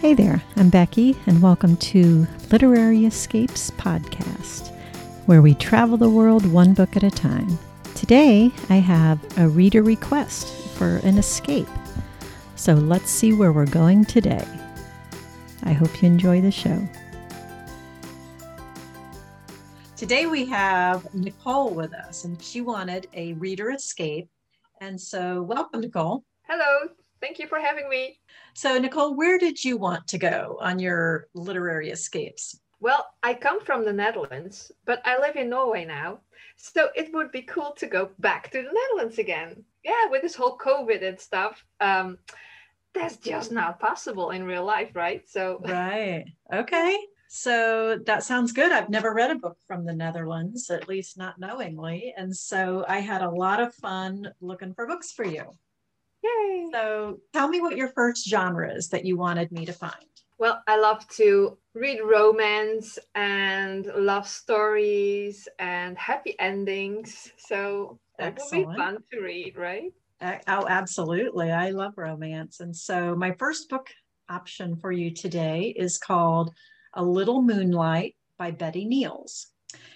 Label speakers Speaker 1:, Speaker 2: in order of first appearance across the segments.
Speaker 1: Hey there, I'm Becky, and welcome to Literary Escapes Podcast, where we travel the world one book at a time. Today, I have a reader request for an escape. So let's see where we're going today. I hope you enjoy the show. Today, we have Nicole with us, and she wanted a reader escape. And so, welcome, Nicole.
Speaker 2: Hello, thank you for having me.
Speaker 1: So, Nicole, where did you want to go on your literary escapes?
Speaker 2: Well, I come from the Netherlands, but I live in Norway now. So it would be cool to go back to the Netherlands again. Yeah, with this whole COVID and stuff. Um, that's just not possible in real life, right? So
Speaker 1: Right. Okay. So that sounds good. I've never read a book from the Netherlands, at least not knowingly. And so I had a lot of fun looking for books for you.
Speaker 2: Yay.
Speaker 1: So tell me what your first genre is that you wanted me to find.
Speaker 2: Well, I love to read romance and love stories and happy endings. So that would be fun to read, right?
Speaker 1: Uh, Oh, absolutely. I love romance. And so my first book option for you today is called A Little Moonlight by Betty Neels.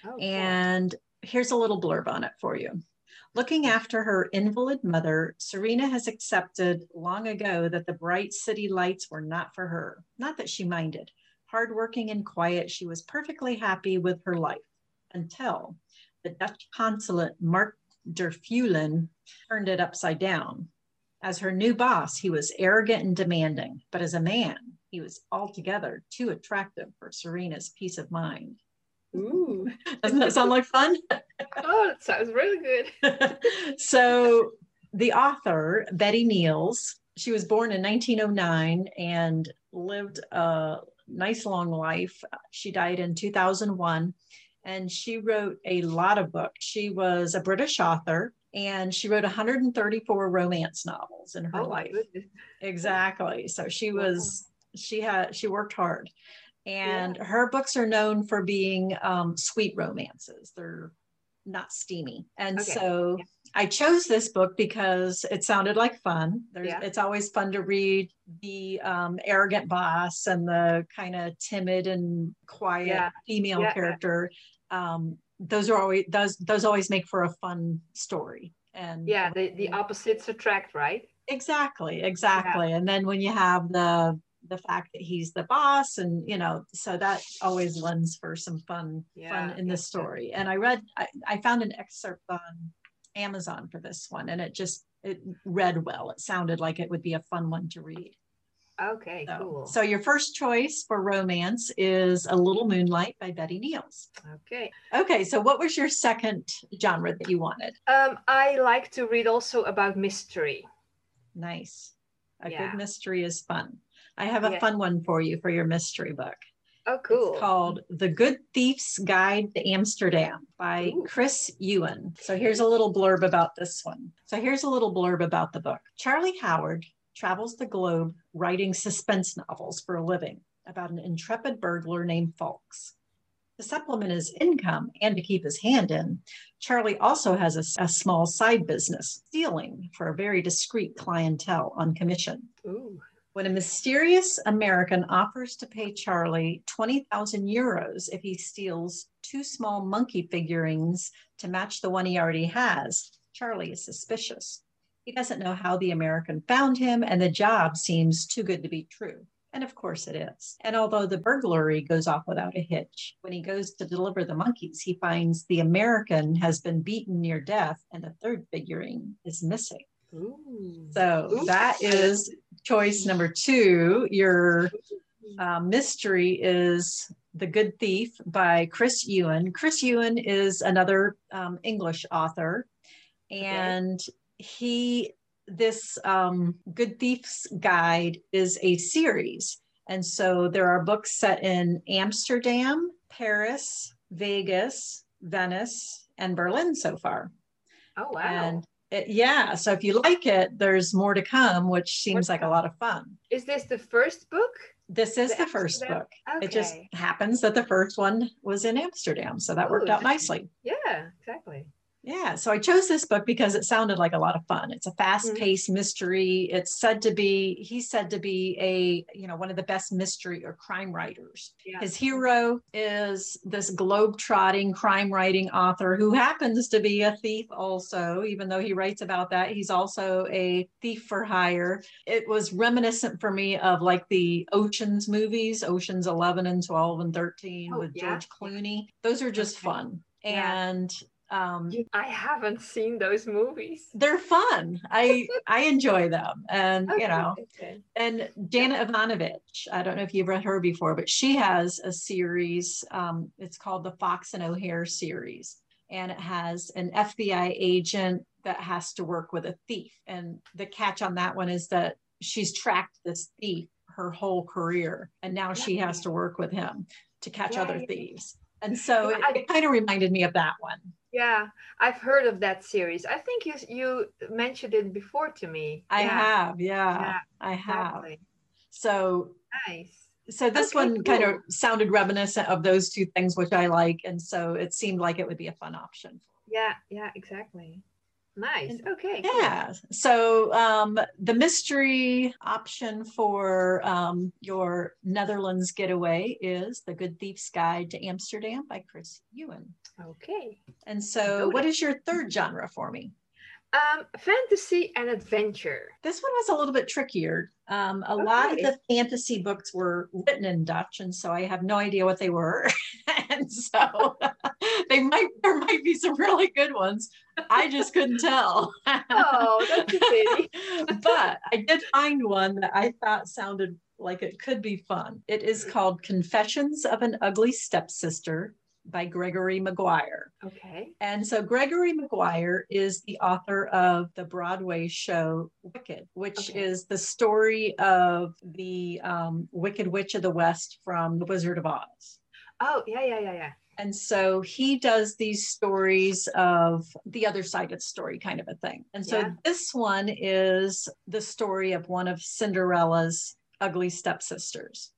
Speaker 2: Oh, cool.
Speaker 1: And here's a little blurb on it for you. Looking after her invalid mother, Serena has accepted long ago that the bright city lights were not for her. Not that she minded. Hardworking and quiet, she was perfectly happy with her life until the Dutch consulate, Mark der Fulen, turned it upside down. As her new boss, he was arrogant and demanding, but as a man, he was altogether too attractive for Serena's peace of mind.
Speaker 2: Ooh.
Speaker 1: Doesn't that sound like fun?
Speaker 2: Oh, it sounds really good.
Speaker 1: so the author betty neels she was born in 1909 and lived a nice long life. She died in 2001 and she wrote a lot of books. She was a british author and she wrote 134 romance novels in her
Speaker 2: Oh
Speaker 1: life. exactly. So she was she had she worked hard and her books are known for being um, sweet romances they're not steamy and
Speaker 2: Okay.
Speaker 1: so
Speaker 2: Yeah.
Speaker 1: i chose this book because it sounded like fun There's,
Speaker 2: Yeah.
Speaker 1: it's always fun to read the um, arrogant boss and the kind of timid and quiet
Speaker 2: Yeah.
Speaker 1: female
Speaker 2: Yeah.
Speaker 1: character um, those are always those those always make for a fun story and
Speaker 2: Yeah, the, the opposites attract, right?
Speaker 1: exactly exactly and then when you have the the fact that he's the boss and you know so that always lends for some fun
Speaker 2: Yeah,
Speaker 1: fun in the story and i read I, I found an excerpt on amazon for this one and it just it read well it sounded like it would be a fun one to read
Speaker 2: Okay,
Speaker 1: so,
Speaker 2: cool.
Speaker 1: so your first choice for romance is a little moonlight by betty neels
Speaker 2: okay.
Speaker 1: okay so what was your second genre that you wanted
Speaker 2: Um, I like to read also about mystery.
Speaker 1: nice a
Speaker 2: Yeah.
Speaker 1: good mystery is fun i have a
Speaker 2: Yeah.
Speaker 1: fun one for you for your mystery book
Speaker 2: Oh, cool.
Speaker 1: It's called The Good Thief's Guide to Amsterdam by
Speaker 2: Ooh.
Speaker 1: Chris Ewan. So here's a little blurb about this one. So here's a little blurb about the book. Charlie Howard travels the globe writing suspense novels for a living about an intrepid burglar named Fawkes. To supplement his income and to keep his hand in, Charlie also has a, a small side business, stealing for a very discreet clientele on commission
Speaker 2: Ooh.
Speaker 1: When a mysterious American offers to pay Charlie 20,000 euros if he steals two small monkey figurines to match the one he already has, Charlie is suspicious. He doesn't know how the American found him, and the job seems too good to be true. And of course it is. And although the burglary goes off without a hitch, when he goes to deliver the monkeys, he finds the American has been beaten near death and the third figurine is missing.
Speaker 2: Ooh.
Speaker 1: So
Speaker 2: Ooh.
Speaker 1: that is choice number two. Your uh, mystery is The Good Thief by Chris Ewan. Chris Ewan is another um, English author, and he this um, Good Thief's Guide is a series, and so there are books set in Amsterdam, Paris, Vegas, Venice, and Berlin so far.
Speaker 2: Oh, wow.
Speaker 1: And it, yeah, so if you like it, there's more to come, which seems
Speaker 2: What's
Speaker 1: like a lot of fun.
Speaker 2: Is this the first book?
Speaker 1: This is
Speaker 2: The
Speaker 1: the first book.
Speaker 2: Okay.
Speaker 1: It just happens that the first one was in Amsterdam, so that worked
Speaker 2: oh,
Speaker 1: out nicely.
Speaker 2: Yeah, exactly.
Speaker 1: Yeah, so I chose this book because it sounded like a lot of fun. It's a fast-paced mm-hmm. mystery. It's said to be he's said to be a, you know, one of the best mystery or crime writers. Yeah. His hero is this globe-trotting crime writing author who happens to be a thief also, even though he writes about that. He's also a thief for hire. It was reminiscent for me of like the Oceans movies, Oceans 11 and 12 and 13 oh, with yeah. George Clooney. Those are just okay. fun. And
Speaker 2: um, I haven't seen those movies.
Speaker 1: They're fun. I I enjoy them, and okay, you know, okay. and Dana Evanovich. I don't know if you've read her before, but she has a series. Um, it's called the Fox and O'Hare series, and it has an FBI agent that has to work with a thief. And the catch on that one is that she's tracked this thief her whole career, and now yeah. she has to work with him to catch yeah, other yeah. thieves. And so it, it kind of reminded me of that one.
Speaker 2: Yeah, I've heard of that series. I think you you mentioned it before to me.
Speaker 1: I yeah. have, yeah, yeah, I have. Exactly. So
Speaker 2: nice.
Speaker 1: So this okay, one cool. kind of sounded reminiscent of those two things, which I like, and so it seemed like it would be a fun option.
Speaker 2: Yeah, yeah, exactly. Nice. Okay.
Speaker 1: Yeah. So um, the mystery option for um, your Netherlands getaway is The Good Thief's Guide to Amsterdam by Chris Ewan.
Speaker 2: Okay.
Speaker 1: And so, what is your third genre for me?
Speaker 2: Um, fantasy and adventure.
Speaker 1: This one was a little bit trickier. Um, a okay. lot of the fantasy books were written in Dutch, and so I have no idea what they were. and so they might there might be some really good ones. I just couldn't tell.
Speaker 2: oh, that's a pity.
Speaker 1: but I did find one that I thought sounded like it could be fun. It is called Confessions of an Ugly Stepsister by Gregory Maguire.
Speaker 2: Okay.
Speaker 1: And so Gregory Maguire is the author of the Broadway show Wicked, which okay. is the story of the um, Wicked Witch of the West from The Wizard of Oz.
Speaker 2: Oh, yeah, yeah, yeah, yeah.
Speaker 1: And so he does these stories of the other side of the story, kind of a thing. And so yeah. this one is the story of one of Cinderella's ugly stepsisters.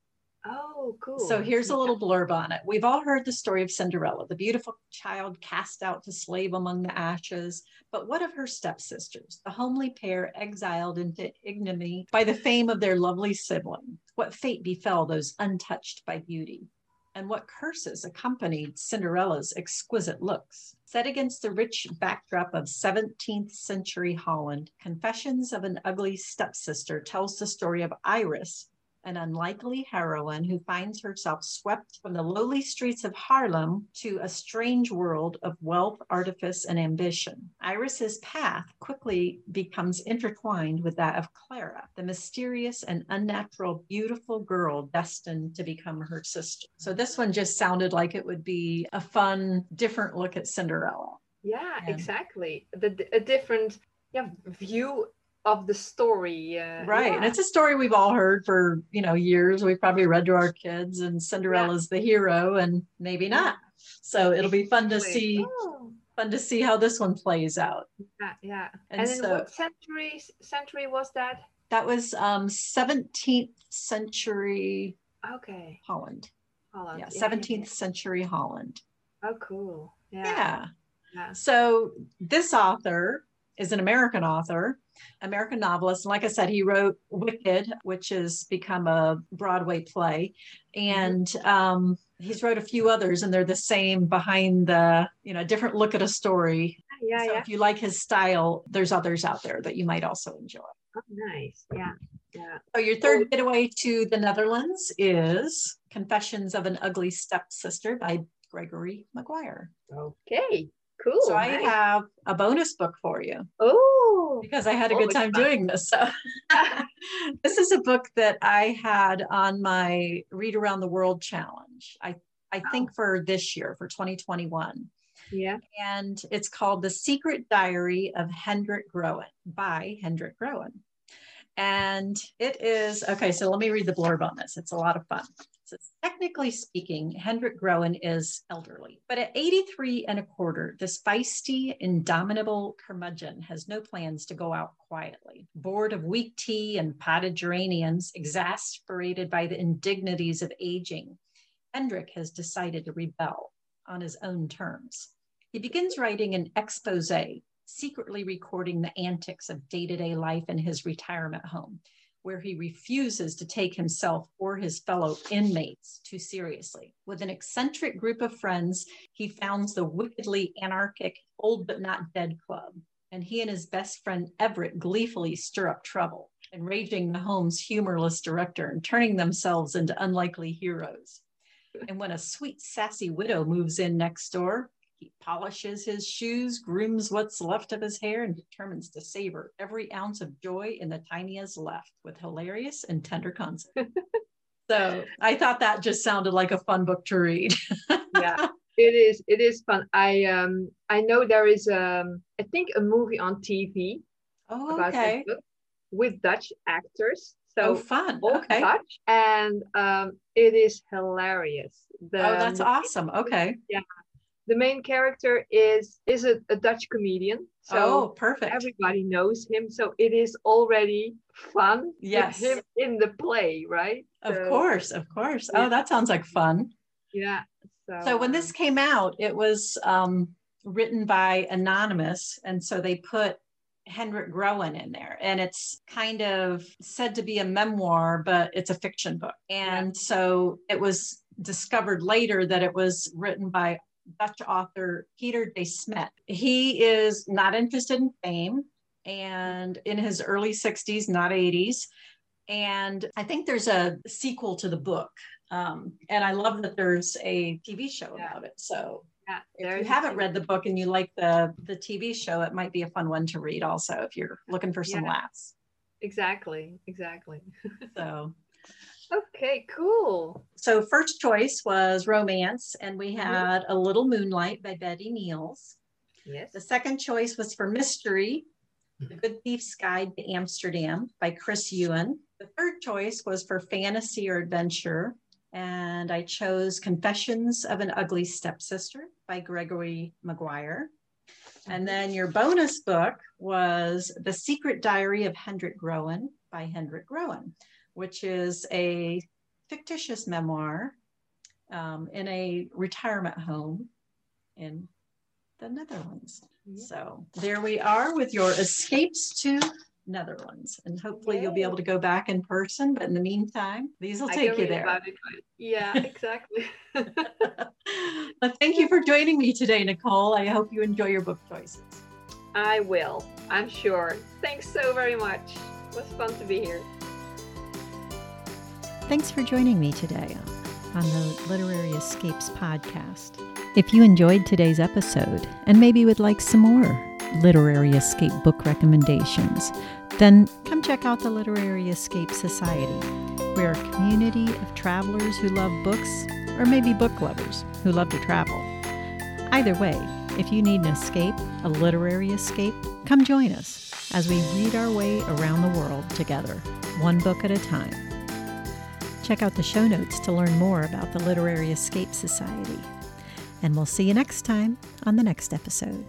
Speaker 2: Oh, cool.
Speaker 1: So here's a little blurb on it. We've all heard the story of Cinderella, the beautiful child cast out to slave among the ashes. But what of her stepsisters, the homely pair exiled into ignominy by the fame of their lovely sibling? What fate befell those untouched by beauty? And what curses accompanied Cinderella's exquisite looks? Set against the rich backdrop of 17th century Holland, Confessions of an Ugly Stepsister tells the story of Iris, an unlikely heroine who finds herself swept from the lowly streets of Haarlem to a strange world of wealth, artifice, and ambition. Iris's path quickly becomes intertwined with that of Clara, the mysterious and unnatural, beautiful girl destined to become her sister. So this one just sounded like it would be a fun, different look at Cinderella.
Speaker 2: Yeah, and exactly. The, a different yeah, view of the story. Uh,
Speaker 1: right. Yeah. And it's a story we've all heard for, you know, years. We've probably read to our kids and Cinderella's yeah. the hero and maybe not. So it'll be fun to see oh. fun to see how this one plays out.
Speaker 2: Yeah, yeah. And, and so, what century century was that?
Speaker 1: That was um 17th century
Speaker 2: okay.
Speaker 1: Holland. Holland. Yeah, 17th century Holland.
Speaker 2: Oh cool.
Speaker 1: Yeah. yeah. So this author is an American author American novelist. And like I said, he wrote Wicked, which has become a Broadway play. And um, he's wrote a few others, and they're the same behind the, you know, different look at a story.
Speaker 2: Yeah,
Speaker 1: so
Speaker 2: yeah.
Speaker 1: if you like his style, there's others out there that you might also enjoy.
Speaker 2: Oh, nice. Yeah.
Speaker 1: Yeah. So your third getaway to the Netherlands is Confessions of an Ugly Stepsister by Gregory Maguire.
Speaker 2: Okay. Cool.
Speaker 1: So I have a bonus book for you.
Speaker 2: Oh,
Speaker 1: because I had a good time fun. doing this. So this is a book that I had on my Read Around the World challenge. I I oh. think for this year for 2021.
Speaker 2: Yeah.
Speaker 1: And it's called The Secret Diary of Hendrik Groen by Hendrik Groen. And it is okay. So let me read the blurb on this. It's a lot of fun. So technically speaking, Hendrik Groen is elderly, but at 83 and a quarter, this feisty, indomitable curmudgeon has no plans to go out quietly. Bored of weak tea and potted geraniums, exasperated by the indignities of aging, Hendrik has decided to rebel on his own terms. He begins writing an expose, secretly recording the antics of day to day life in his retirement home, where he refuses to take himself or his fellow inmates too seriously. With an eccentric group of friends, he founds the wickedly anarchic Old But Not Dead Club, and he and his best friend Everett gleefully stir up trouble, enraging the home's humorless director and turning themselves into unlikely heroes. And when a sweet, sassy widow moves in next door, he polishes his shoes, grooms what's left of his hair, and determines to savor every ounce of joy in the tiniest left with hilarious and tender concept. so I thought that just sounded like a fun book to read.
Speaker 2: yeah, it is. It is fun. I um I know there is um I think a movie on TV
Speaker 1: oh, okay.
Speaker 2: with Dutch actors.
Speaker 1: So oh, fun. Okay.
Speaker 2: Dutch, and um, it is hilarious.
Speaker 1: The, oh, that's awesome. Okay.
Speaker 2: Yeah, the main character is is a, a Dutch comedian.
Speaker 1: So oh, perfect.
Speaker 2: Everybody knows him. So it is already fun.
Speaker 1: Yes.
Speaker 2: him in the play, right?
Speaker 1: Of
Speaker 2: so,
Speaker 1: course, of course. Yeah. Oh, that sounds like fun.
Speaker 2: Yeah.
Speaker 1: So, so when this came out, it was um, written by Anonymous. And so they put Hendrik Groen in there. And it's kind of said to be a memoir, but it's a fiction book. And yeah. so it was discovered later that it was written by Dutch author Peter de Smet. He is not interested in fame and in his early 60s, not 80s. And I think there's a sequel to the book. Um, and I love that there's a TV show yeah. about it. So yeah, if you haven't read the book and you like the the TV show, it might be a fun one to read also if you're looking for some yeah. laughs.
Speaker 2: Exactly, exactly.
Speaker 1: so
Speaker 2: Okay, cool.
Speaker 1: So first choice was romance, and we had mm-hmm. A Little Moonlight by Betty Neels.
Speaker 2: Yes.
Speaker 1: The second choice was for mystery, The. Good Thief's Guide to Amsterdam by Chris Ewan. The third choice was for fantasy or adventure, and I chose Confessions of an Ugly Stepsister by Gregory Maguire. And then your bonus book was The Secret Diary of Hendrik Groen by Hendrik Groen which is a fictitious memoir um, in a retirement home in the Netherlands. So there we are with your escapes to Netherlands, and hopefully Yay. you'll be able to go back in person. But in the meantime, these will take you there.
Speaker 2: Yeah, exactly.
Speaker 1: well, thank you for joining me today, Nicole. I hope you enjoy your book choices.
Speaker 2: I will. I'm sure. Thanks so very much. It was fun to be here.
Speaker 1: Thanks for joining me today on the Literary Escapes podcast. If you enjoyed today's episode and maybe would like some more Literary Escape book recommendations, then come check out the Literary Escape Society. We're a community of travelers who love books, or maybe book lovers who love to travel. Either way, if you need an escape, a literary escape, come join us as we read our way around the world together, one book at a time. Check out the show notes to learn more about the Literary Escape Society. And we'll see you next time on the next episode.